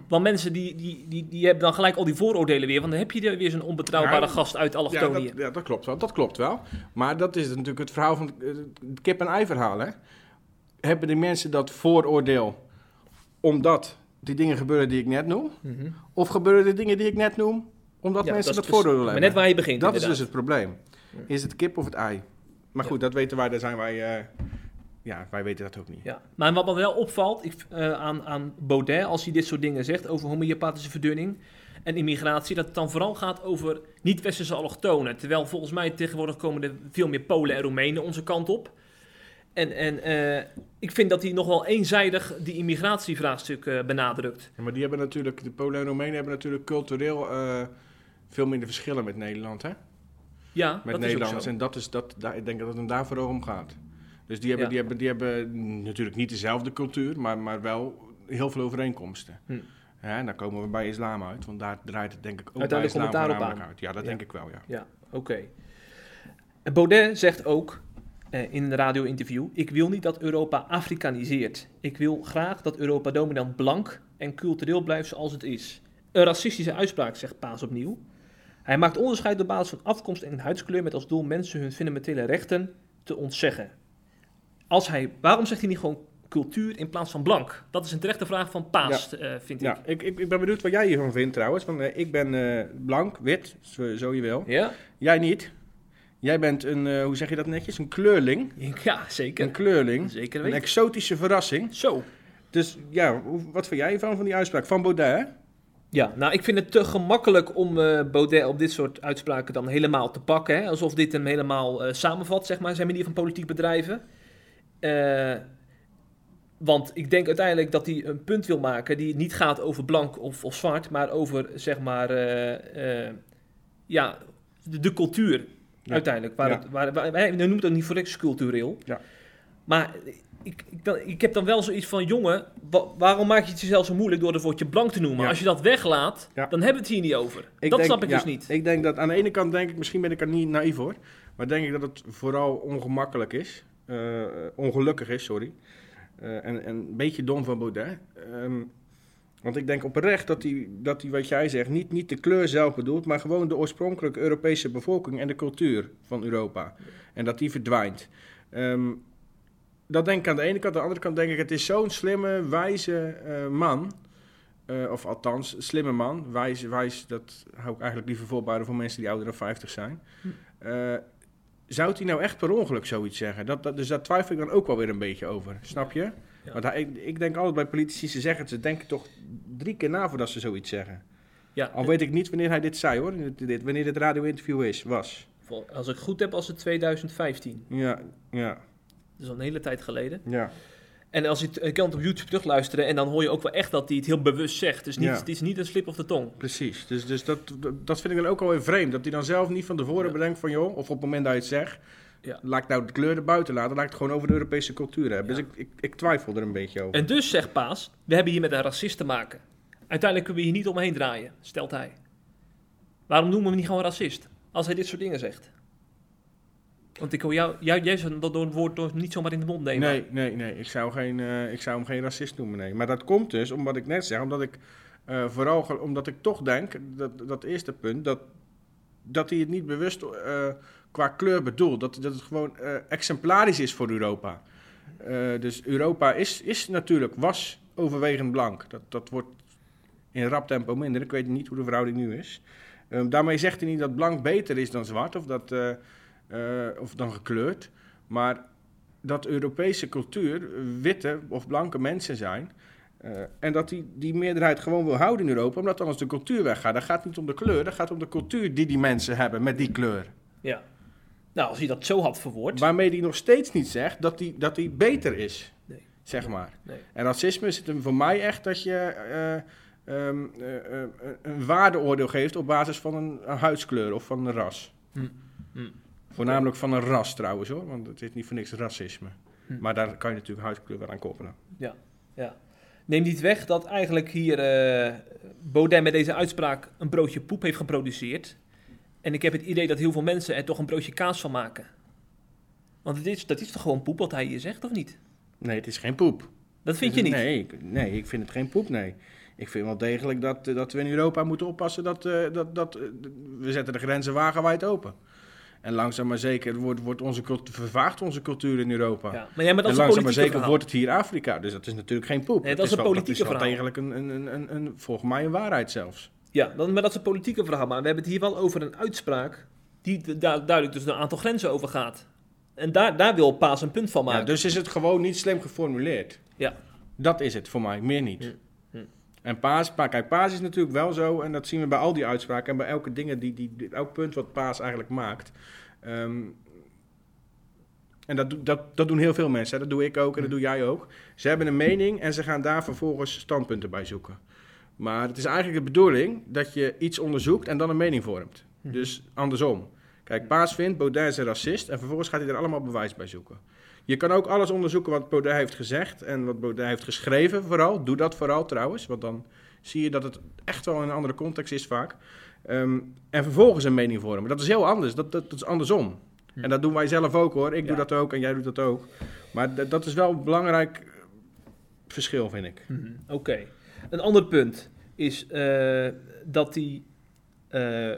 Want mensen die, die, die, die hebben dan gelijk al die vooroordelen weer, want dan heb je er weer zo'n onbetrouwbare Ja, gast uit Ja allochtonië. dat, ja, dat klopt wel. Dat klopt wel. Maar dat is natuurlijk het verhaal van eh, het kip-en-ei verhaal. Hè? Hebben de mensen dat vooroordeel omdat die dingen gebeuren die ik net noem? Mhm. Of gebeuren de dingen die ik net noem omdat Ja, mensen dat dat, dus- vooroordeel Maar hebben? net waar je begint dat is dus het probleem. Is het kip of het ei? Maar Ja. goed, dat weten wij, daar zijn wij... eh, ja, wij weten dat ook niet. Ja, maar wat me wel opvalt ik, eh, aan, aan Baudet, als hij dit soort dingen zegt over homeopathische verdunning en immigratie, dat het dan vooral gaat over niet-westerse allochtonen. Terwijl volgens mij tegenwoordig komen er veel meer Polen en Roemenen onze kant op. En, en eh, ik vind dat hij nog wel eenzijdig die immigratievraagstuk eh, benadrukt. Ja, maar die hebben natuurlijk, de Polen en Roemenen hebben natuurlijk cultureel veel minder verschillen met Nederland, hè? Ja, met dat is ook zo. En dat is dat, daar, ik denk dat het hem daar vooral om gaat. Dus die hebben, Ja. die hebben, die hebben natuurlijk niet dezelfde cultuur, maar, maar wel heel veel overeenkomsten. Hm. Ja, en dan komen we bij islam uit, want daar draait het denk ik ook bij islam het daarop voornamelijk uit. Ja, dat Ja. denk ik wel, ja. Ja, oké. Baudet zegt ook eh, in een radio-interview: Ik wil niet dat Europa Afrikaniseert. Ik wil graag dat Europa dominant blank en cultureel blijft zoals het is. Een racistische uitspraak, zegt Paas opnieuw. Hij maakt onderscheid op basis van afkomst en huidskleur met als doel mensen hun fundamentele rechten te ontzeggen. Als hij, waarom zegt hij niet gewoon cultuur in plaats van blank? Dat is een terechte vraag van Paas, eh, vind ik. Ja, ik, ik, ik ben benieuwd wat jij hiervan vindt trouwens. Want, eh, ik ben eh, blank, wit, zo, zo je wil. Ja? Jij niet. Jij bent een, hoe zeg je dat netjes, een kleurling. Ja, zeker. Een kleurling. Zeker Een weten. exotische verrassing. Zo. Dus ja, wat vind jij hiervan, van die uitspraak? Van Baudet? Ja, nou, ik vind het te gemakkelijk om eh, Baudet op dit soort uitspraken dan helemaal te pakken. Hè? Alsof dit hem helemaal samenvat, zeg maar, zijn manier van politiek bedrijven. Eh, want ik denk uiteindelijk dat hij een punt wil maken die niet gaat over blank of, of zwart, maar over, zeg maar, eh, eh, ja, de, de cultuur Ja. uiteindelijk. Waar Ja. het, waar, waar, hij noemt het niet voor niks cultureel. Ja. Maar ik, ik, dan, ik heb dan wel zoiets van, jongen, wa- waarom maak je het jezelf zo moeilijk door het woordje blank te noemen? Ja. Als je dat weglaat, Ja. dan hebben we het hier niet over. Ik dat denk- snap ik ja, dus niet. Ik denk dat aan de ene kant denk ik, misschien ben ik er niet naïef hoor, maar denk ik dat het vooral ongemakkelijk is, eh, ongelukkig is, sorry, Eh, en, en een beetje dom van Baudet. Ehm, want ik denk oprecht dat hij, dat hij wat jij zegt, niet, niet de kleur zelf bedoelt, maar gewoon de oorspronkelijke Europese bevolking en de cultuur van Europa. En dat die verdwijnt. Ehm, dat denk ik aan de ene kant. Aan de andere kant denk ik, het is zo'n slimme, wijze eh, man. Of althans, slimme man. Wijs, wijs, dat hou ik eigenlijk liever voorbaren voor mensen die ouder dan 50 zijn. Hm. Zou hij nou echt per ongeluk zoiets zeggen? Dat, dat, dus daar twijfel ik dan ook wel weer een beetje over. Snap je? Ja. Want hij, ik, ik denk altijd bij politici, ze zeggen het, ze denken toch drie keer na voordat ze zoiets zeggen. Ja, Al weet ik niet wanneer hij dit zei hoor, dit, wanneer dit radio-interview is, was. als ik goed heb, als het 2015. Ja, ja, Dat is al een hele tijd geleden. ja. En als je het, kan op YouTube terugluisteren en dan hoor je ook wel echt dat hij het heel bewust zegt. Dus niet, Ja. het is niet een slip of de tong. Precies, dus, dus dat, dat- vind ik dan ook alweer vreemd. Dat hij dan zelf niet van tevoren Ja. bedenkt van joh, of op het moment dat je het zegt, Ja. laat ik nou de kleur erbuiten laten, laat ik het gewoon over de Europese cultuur hebben. Ja. Dus ik, ik, ik twijfel er een beetje over. En dus zegt Paas, we hebben hier met een racist te maken. Uiteindelijk kunnen we hier niet omheen draaien, stelt hij. Waarom noemen we hem niet gewoon racist? Als hij dit soort dingen zegt. Want ik hoor jou, jij zou dat door een woord door niet zomaar in de mond nemen. Nee, nee, nee. Ik zou, geen, eh, ik zou hem geen racist noemen, nee. Maar dat komt dus, omdat ik net zeg, omdat ik eh, vooral, omdat ik toch denk, dat, dat eerste punt, dat, dat hij het niet bewust eh, qua kleur bedoelt. Dat, dat het gewoon exemplarisch is voor Europa. Dus Europa is, is natuurlijk, was overwegend blank. Dat, dat wordt in rap tempo minder. Ik weet niet hoe de verhouding nu is. Ehm, daarmee zegt hij niet dat blank beter is dan zwart of, dat, eh, of dan gekleurd. Maar dat Europese cultuur witte of blanke mensen zijn. eh, en dat die, die meerderheid gewoon wil houden in Europa, omdat anders de cultuur weggaat. Dat gaat niet om de kleur, dat gaat om de cultuur die die mensen hebben met die kleur. Ja. Nou, als hij dat zo had verwoord. Waarmee hij nog steeds niet zegt dat die, dat die beter is, Nee. zeg maar. Nee. En racisme is het hem voor mij echt dat je eh, ehm, eh, eh, een waardeoordeel geeft op basis van een, een huidskleur of van een ras. Hm. Hm. Voornamelijk van een ras trouwens hoor, want het is niet voor niks racisme. Hm. Maar daar kan je natuurlijk huidskleur wel aan koppelen. Ja. Neem niet weg dat eigenlijk hier eh Baudet met deze uitspraak een broodje poep heeft geproduceerd. En ik heb het idee dat heel veel mensen er toch een broodje kaas van maken. Want het is, dat is toch gewoon poep wat hij hier zegt, of niet? Nee, het is geen poep. Dat vind je niet? Nee, ik, nee, ik vind het geen poep, nee. Ik vind wel degelijk dat, eh, dat we in Europa moeten oppassen dat, eh, dat, dat we zetten de grenzen wagenwijd open. En langzaam maar zeker wordt, wordt onze cultuur, vervaagt onze cultuur in Europa. Ja. Maar, ja, dat en een langzaam maar zeker verhaal. wordt het hier Afrika. Dus dat is natuurlijk geen poep. Nee, dat is een wel- politieke Dat is wel verhaal. degelijk een, een, een, een, volgens mij een waarheid zelfs. Ja, dan, maar dat is een politieke verhaal. Maar we hebben het hier wel over een uitspraak die du- duidelijk dus een aantal grenzen overgaat. En daar, daar wil Paas een punt van Ja, maken. dus is het gewoon niet slim geformuleerd. Ja. Dat is het voor mij, meer niet. En Paas, pa, kijk, Paas is natuurlijk wel zo, en dat zien we bij al die uitspraken en bij elke dingen die, die, die- elk punt wat Paas eigenlijk maakt. Ehm, en dat, dat, dat doen heel veel mensen, hè. dat doe ik ook en dat doe jij ook. Ze hebben een mening en ze gaan daar vervolgens standpunten bij zoeken. Maar het is eigenlijk de bedoeling dat je iets onderzoekt en dan een mening vormt. Mhm. Dus andersom. Kijk, Paas vindt Baudet is een racist en vervolgens gaat hij er allemaal bewijs bij zoeken. Je kan ook alles onderzoeken wat Baudet heeft gezegd en wat Baudet heeft geschreven vooral. Doe dat vooral trouwens, want dan zie je dat het echt wel in een andere context is vaak. Ehm, en vervolgens een mening vormen. Dat is heel anders, dat, dat, dat is andersom. Hm. En dat doen wij zelf ook hoor. Ik doe dat ook en jij doet dat ook. Maar dat is wel een belangrijk verschil, vind ik. Mhm, Oké. Een ander punt is eh, dat hij eh,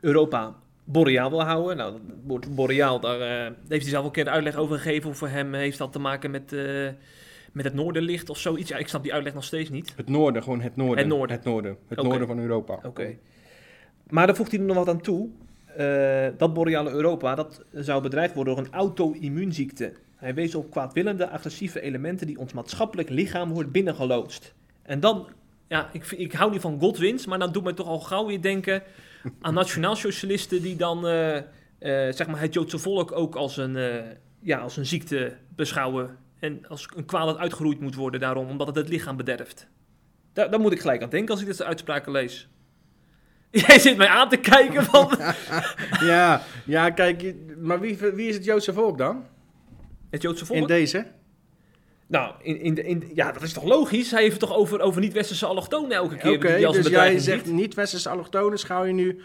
Europa boreaal wil houden. Nou, woord boreaal, daar eh, heeft hij zelf een keer de uitleg over gegeven. Voor hem heeft dat te maken met, eh, met het noorderlicht of zoiets. Ja, ik snap die uitleg nog steeds niet. Het noorden, gewoon het noorden. Het noorden. Het noorden, het noorden van Europa. Oké. Maar daar voegt hij er nog wat aan toe. Eh, dat boreale Europa, dat zou bedreigd worden door een auto-immuunziekte. Hij wees op kwaadwillende, agressieve elementen die ons maatschappelijk lichaam wordt binnengeloodst. En dan, ja, ik, ik hou niet van Godwins, maar dan doet me toch al gauw weer denken aan nationaalsocialisten die dan, eh, eh, zeg maar, het Joodse volk ook als een, eh, ja, als een ziekte beschouwen. En als een kwaal dat uitgeroeid moet worden daarom, omdat het het lichaam bederft. Daar, daar moet ik gelijk aan denken als ik dit uitspraken lees. <laughs> Jij zit mij aan te kijken van... <laughs> ja, ja, kijk, maar wie, wie is het Joodse volk dan? Het Joodse volk? In deze? Nou, in, in, in, ja, dat is toch logisch? Hij heeft het toch over, over niet-westerse allochtonen elke keer. Oké, dus jij zegt niet-westerse allochtonen schouw je nu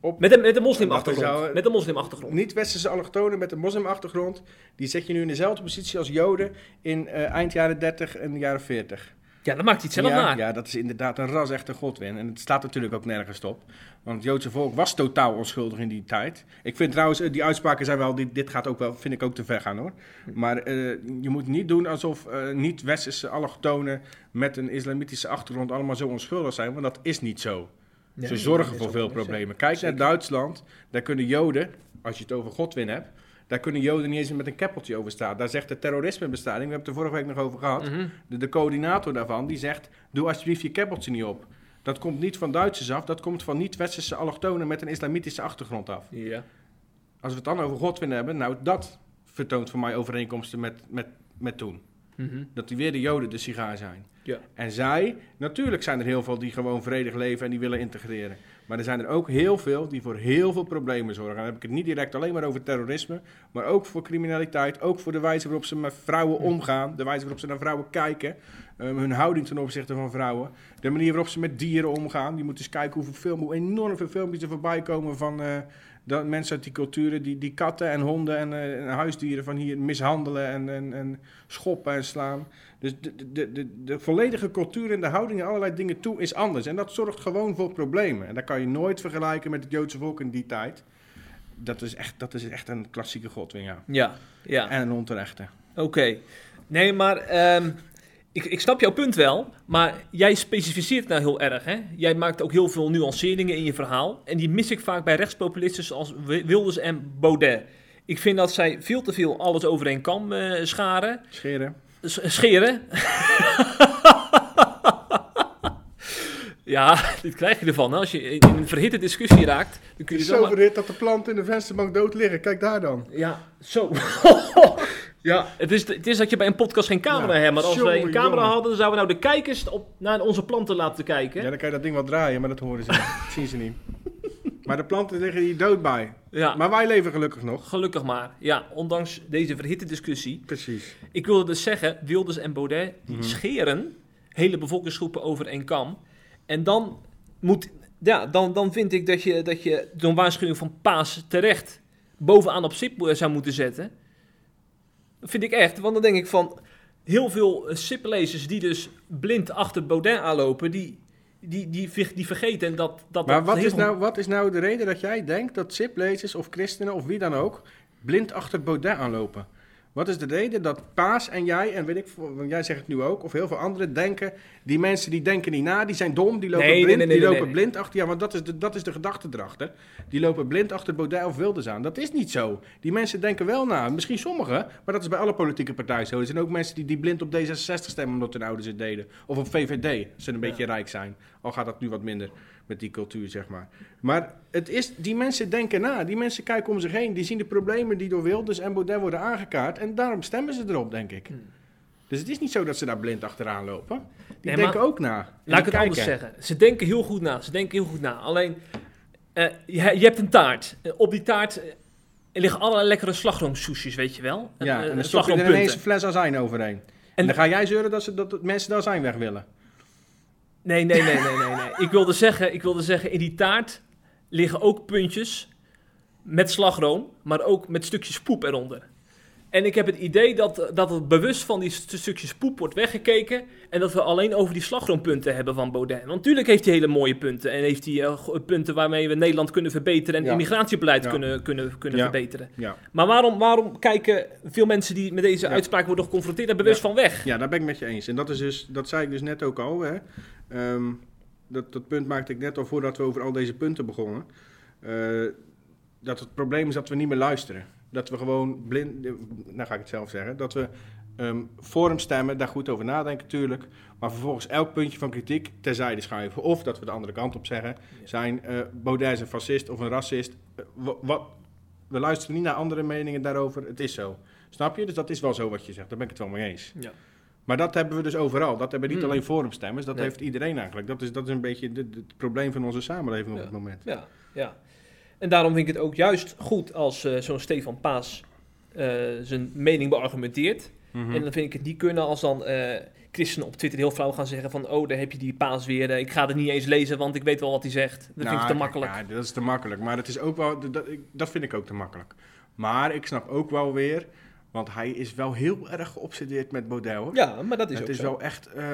op Met een, met een moslimachtergrond. Met een moslimachtergrond. niet-westerse allochtonen met een moslimachtergrond. Die zet je nu in dezelfde positie als Joden in eh, eind jaren 30 en jaren 40. Ja, dan maakt hij het zelf ja, naar. ja, dat is inderdaad een ras echte godwin. En het staat natuurlijk ook nergens op. Want het Joodse volk was totaal onschuldig in die tijd. Ik vind trouwens, eh, die uitspraken zijn wel, dit, dit gaat ook wel, vind ik ook te ver gaan hoor. Maar eh, je moet niet doen alsof eh, niet-westerse allochtonen met een islamitische achtergrond allemaal zo onschuldig zijn. Want dat is niet zo. Nee, Ze dat zorgen voor veel problemen. Kijk Zeker. naar Duitsland. Daar kunnen Joden, als je het over Godwin hebt, daar kunnen Joden niet eens met een keppeltje over staan. Daar zegt de terrorismebestrijding, we hebben het er vorige week nog over gehad. Mhm. De, de coördinator daarvan, die zegt, doe alsjeblieft je keppeltje niet op. Dat komt niet van Duitsers af, dat komt van niet-westerse allochtonen met een islamitische achtergrond af. Ja. Als we het dan over Godwin hebben, nou dat vertoont voor mij overeenkomsten met, met, met toen. Mhm. Dat die weer de Joden de sigaar zijn. Ja. En zij, natuurlijk zijn er heel veel die gewoon vredig leven en die willen integreren. Maar er zijn er ook heel veel die voor heel veel problemen zorgen. Dan heb ik het niet direct alleen maar over terrorisme, maar ook voor criminaliteit. Ook voor de wijze waarop ze met vrouwen omgaan, de wijze waarop ze naar vrouwen kijken. ehm, hun houding ten opzichte van vrouwen. De manier waarop ze met dieren omgaan. Je moet eens kijken hoeveel film, hoe enorm veel filmpjes er voorbij komen van eh, dat mensen uit die culturen die, die katten en honden en, eh, en huisdieren van hier mishandelen en, en, en schoppen en slaan. Dus de, de, de, de, volledige cultuur en de houding en allerlei dingen toe is anders. En dat zorgt gewoon voor problemen. En dat kan je nooit vergelijken met het Joodse volk in die tijd. Dat is echt, dat is echt een klassieke godwin, ja. Ja, ja. En een onterechte. Oké. Nee, maar ehm, ik, ik snap jouw punt wel. Maar jij specificeert nou heel erg, hè? Jij maakt ook heel veel nuanceringen in je verhaal. En die mis ik vaak bij rechtspopulisten zoals Wi- Wilders en Baudet. Ik vind dat zij veel te veel alles over één kam eh, scharen. Scheren. Scheren. <laughs> ja, dit krijg je ervan. Hè? Als je in een verhitte discussie raakt, dan kun je Het is zo verhit dat de planten in de vensterbank dood liggen. Kijk daar dan. Ja, zo. <laughs> ja, het is, het is dat je bij een podcast geen camera Ja, hebt. Maar als wij een camera jongen. hadden, dan zouden we nou de kijkers op, naar onze planten laten kijken. Ja, dan kan je dat ding wel draaien, maar dat horen ze niet. <laughs> Dat zien ze niet. Maar de planten liggen hier dood bij. Ja, Maar wij leven gelukkig nog. gelukkig maar. Ja, ondanks deze verhitte discussie. Precies. Ik wilde dus zeggen, Wilders en Baudet, die Mhm. scheren hele bevolkingsgroepen over één kam. En dan moet, ja, dan, dan vind ik dat je, dat je zo'n waarschuwing van Paas terecht bovenaan op SIP zou moeten zetten. Dat vind ik echt, want dan denk ik van, heel veel eh, SIP-lezers die dus blind achter Baudet aanlopen, die, die, die, die vergeten dat... dat Maar dat wat is, nou, wat is nou de reden dat jij denkt dat SIP-lezers of christenen of wie dan ook blind achter Baudet aanlopen? Wat is de reden dat Paas en jij, en weet ik, want jij zegt het nu ook, of heel veel anderen denken, die mensen die denken niet na, die zijn dom, die lopen, Nee, blind, nee, nee, die lopen blind achter, ja, want dat is de, dat is de gedachtedracht, hè. Die lopen blind achter Baudet of Wilders aan. Dat is niet zo. Die mensen denken wel na, misschien sommigen, maar dat is bij alle politieke partijen zo. Er zijn ook mensen die, die blind op D66 stemmen omdat hun ouders het deden. Of op VVD, als ze een beetje rijk zijn. Al gaat dat nu wat minder met die cultuur, zeg maar. Maar het is, die mensen denken na. Die mensen kijken om zich heen. Die zien de problemen die door Wilders en Baudet worden aangekaart. En daarom stemmen ze erop, denk ik. Hmm. Dus het is niet zo dat ze daar blind achteraan lopen. Die Nee, denken ook na. Laat ik het anders zeggen. Ze denken heel goed na. Ze denken heel goed na. Alleen, eh, je, je hebt een taart. Eh, op die taart eh, liggen allerlei lekkere slagroomsoesjes, weet je wel. Ja, en dan stop je er ineens een fles azijn overheen. En, En- dan ga jij zeuren dat, ze, dat dat mensen de azijn weg willen. Nee, nee, nee, nee, nee, nee. Ik wilde zeggen, ik wilde zeggen, in die taart liggen ook puntjes met slagroom, maar ook met stukjes poep eronder. En ik heb het idee dat, dat het bewust van die st- stukjes poep wordt weggekeken. En dat we alleen over die slagroompunten hebben van Baudet. Want natuurlijk heeft hij hele mooie punten. En heeft hij eh, punten waarmee we Nederland kunnen verbeteren. En Ja. immigratiebeleid Ja. kunnen, kunnen, kunnen Ja. verbeteren. Maar waarom, waarom kijken veel mensen die met deze uitspraak worden geconfronteerd daar bewust van weg? Ja, daar ben ik met je eens. En dat, is dus, dat zei ik dus net ook al. Hè. Ehm, dat, dat punt maakte ik net al voordat we over al deze punten begonnen. Eh, dat het probleem is dat we niet meer luisteren. Dat we gewoon blind, eh, nou ga ik het zelf zeggen, dat we ehm voor hem stemmen, daar goed over nadenken natuurlijk, maar vervolgens elk puntje van kritiek terzijde schuiven. Of dat we de andere kant op zeggen, zijn eh Baudet is een fascist of een racist. Eh, wa- wat, we luisteren niet naar andere meningen daarover, het is zo. Snap je? Dus dat is wel zo wat je zegt, daar ben ik het wel mee eens. Ja. Maar dat hebben we dus overal. Dat hebben niet Mm. alleen forumstemmers, dat Nee. heeft iedereen eigenlijk. Dat is, dat is een beetje het probleem van onze samenleving op Ja. het moment. Ja, ja. En daarom vind ik het ook juist goed als eh, zo'n Stefan Paas eh, zijn mening beargumenteert. Mhm. En dan vind ik het niet kunnen als dan eh, christenen op Twitter heel flauw gaan zeggen van... oh, daar heb je die Paas weer, ik ga het niet eens lezen, want ik weet wel wat hij zegt. Dat vind ik Nou, te makkelijk. Ja, dat is te makkelijk. Maar het is ook wel, dat, dat vind ik ook te makkelijk. Maar ik snap ook wel weer, want hij is wel heel erg geobsedeerd met hoor. Ja, maar dat is het ook is zo. wel echt... eh,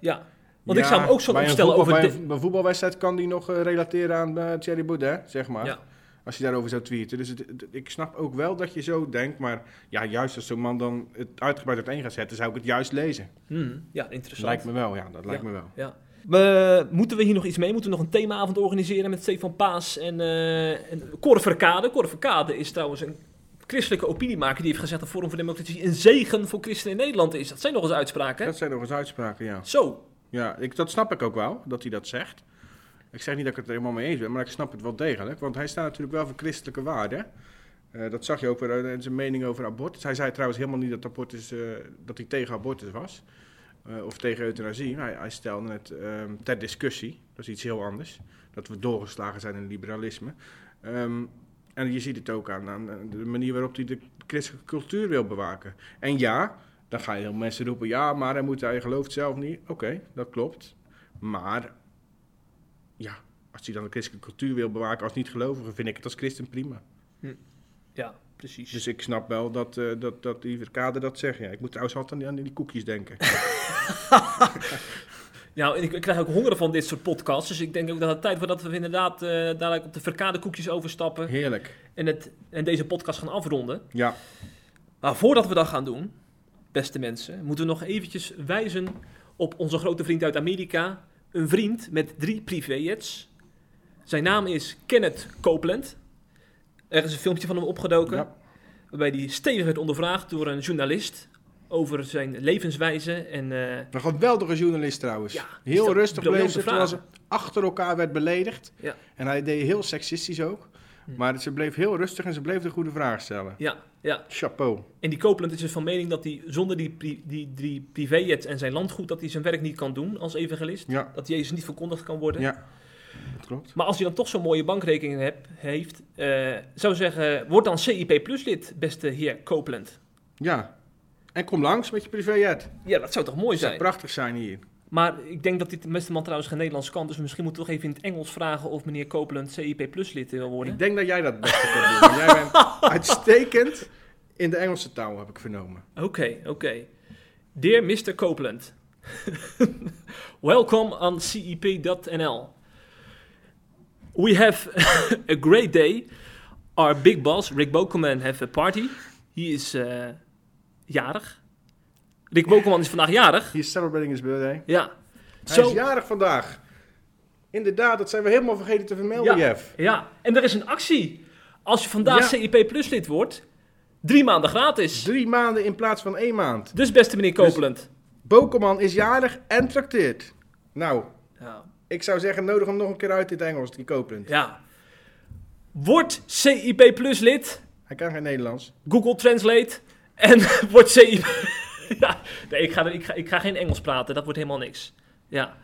Ja, want ik zou hem ook zo opstellen voetbal- over... Bij een, een voetbalwedstrijd kan die nog eh, relateren aan eh, Thierry Baudet, zeg maar. Ja. Als je daarover zou tweeten. Dus het- het- ik snap ook wel dat je zo denkt. Maar ja, juist als zo'n man dan het uitgebreid uiteen gaat zetten, zou ik het juist lezen. Hmm, ja, interessant. Lijkt me wel, ja, dat lijkt me wel. Ja. We, moeten we hier nog iets mee? Moeten we nog een themaavond organiseren met Stefan Paas en, eh en Cor Verkade? Cor Verkade is trouwens een christelijke opiniemaker die heeft gezegd dat Forum voor Democratie een zegen voor christenen in Nederland is. Dat zijn nog eens uitspraken. hè? Dat zijn nog eens uitspraken, ja. Zo. Ja, ik, dat snap ik ook wel, dat hij dat zegt. Ik zeg niet dat ik het er helemaal mee eens ben, maar ik snap het wel degelijk. Want hij staat natuurlijk wel voor christelijke waarden. Eh, dat zag je ook weer in zijn mening over abortus. Hij zei trouwens helemaal niet dat, abortus, eh, dat hij tegen abortus was. Eh, of tegen euthanasie. Hij, hij stelde het ehm, ter discussie. Dat is iets heel anders. Dat we doorgeslagen zijn in liberalisme. Ehm, en je ziet het ook aan, aan de manier waarop hij de christelijke cultuur wil bewaken. En ja, dan gaan heel mensen roepen: ja, maar hij, moet, hij gelooft zelf niet. Oké, dat klopt. Maar ja, als hij dan de christelijke cultuur wil bewaken als niet-gelovige, vind ik het als christen prima. Ja, precies. Dus ik snap wel dat, uh, dat, dat die Verkade dat zegt. Ja, ik moet trouwens altijd aan die, aan die koekjes denken. <laughs> Nou, ik, ik, krijg ook honderden van dit soort podcasts. Dus ik denk ook dat het tijd wordt dat we inderdaad uh, dadelijk op de verkade koekjes overstappen. Heerlijk. En, het, en deze podcast gaan afronden. Ja. Maar voordat we dat gaan doen, beste mensen, moeten we nog eventjes wijzen op onze grote vriend uit Amerika. Een vriend met drie privéjets. Zijn naam is Kenneth Copeland. Er is een filmpje van hem opgedoken. Ja. Waarbij hij stevig werd ondervraagd door een journalist over zijn levenswijze. En, uh, Een geweldige journalist trouwens. Ja, heel rustig bleef terwijl ze achter elkaar werd beledigd. Ja. En hij deed heel seksistisch ook. Hm. Maar ze bleef heel rustig en ze bleef de goede vraag stellen. ja, ja. Chapeau. En die Copeland is dus van mening dat hij zonder die, pri- die drie privéjets en zijn landgoed... dat hij zijn werk niet kan doen als evangelist. Ja, Dat Jezus niet verkondigd kan worden. ja. dat klopt. Maar als hij dan toch zo'n mooie bankrekening heb, heeft... eh, zou zeggen, word dan CIP Plus lid, beste heer Copeland. Ja. En kom langs met je privéjet. Ja, dat zou toch mooi Het zou zijn. prachtig zijn hier. Maar ik denk dat dit beste man trouwens geen Nederlands kan. Dus misschien moeten we toch even in het Engels vragen of meneer Copeland CIP Plus lid wil worden. Ik denk dat jij dat het beste kunt doen. Jij bent <laughs> uitstekend in de Engelse taal, heb ik vernomen. Oké, oké. Dear Mr. Copeland, <laughs> welcome on CEP.nl. We have <laughs> a great day. Our big boss, Rick Bokelman, have a party. He is eh, jarig. Rick Bokelman is vandaag jarig. He is celebrating his birthday. Ja. Hij Zo, is jarig vandaag. Inderdaad, dat zijn we helemaal vergeten te vermelden, Ja. Jeff. ja, en er is een actie. Als je vandaag Ja. CIP Plus lid wordt, drie maanden gratis. Drie maanden in plaats van één maand. Dus beste meneer Dus- Copeland. Bokelman is jarig en trakteert. Nou, Ja. ik zou zeggen, nodig hem nog een keer uit in het Engels, die Copeland. ja. Word CIP Plus lid. Hij kan geen Nederlands. Google Translate en <laughs> wordt CIP. <laughs> ja, nee, ik ga, er- ik, ga, ik ga geen Engels praten, dat wordt helemaal niks. Ja.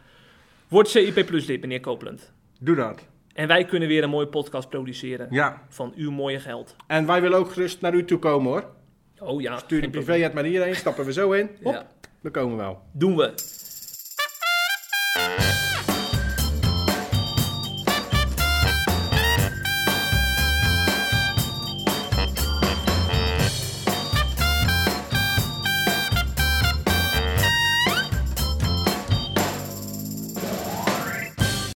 Word CIP Plus lid, meneer Copeland. Doe dat. En wij kunnen weer een mooie podcast produceren Ja. van uw mooie geld. En wij willen ook gerust naar u toe komen, hoor. Oh ja, Stuur geen die privéjet maar hierheen, stappen we zo in. <laughs> Hop, Ja, we komen wel. doen we.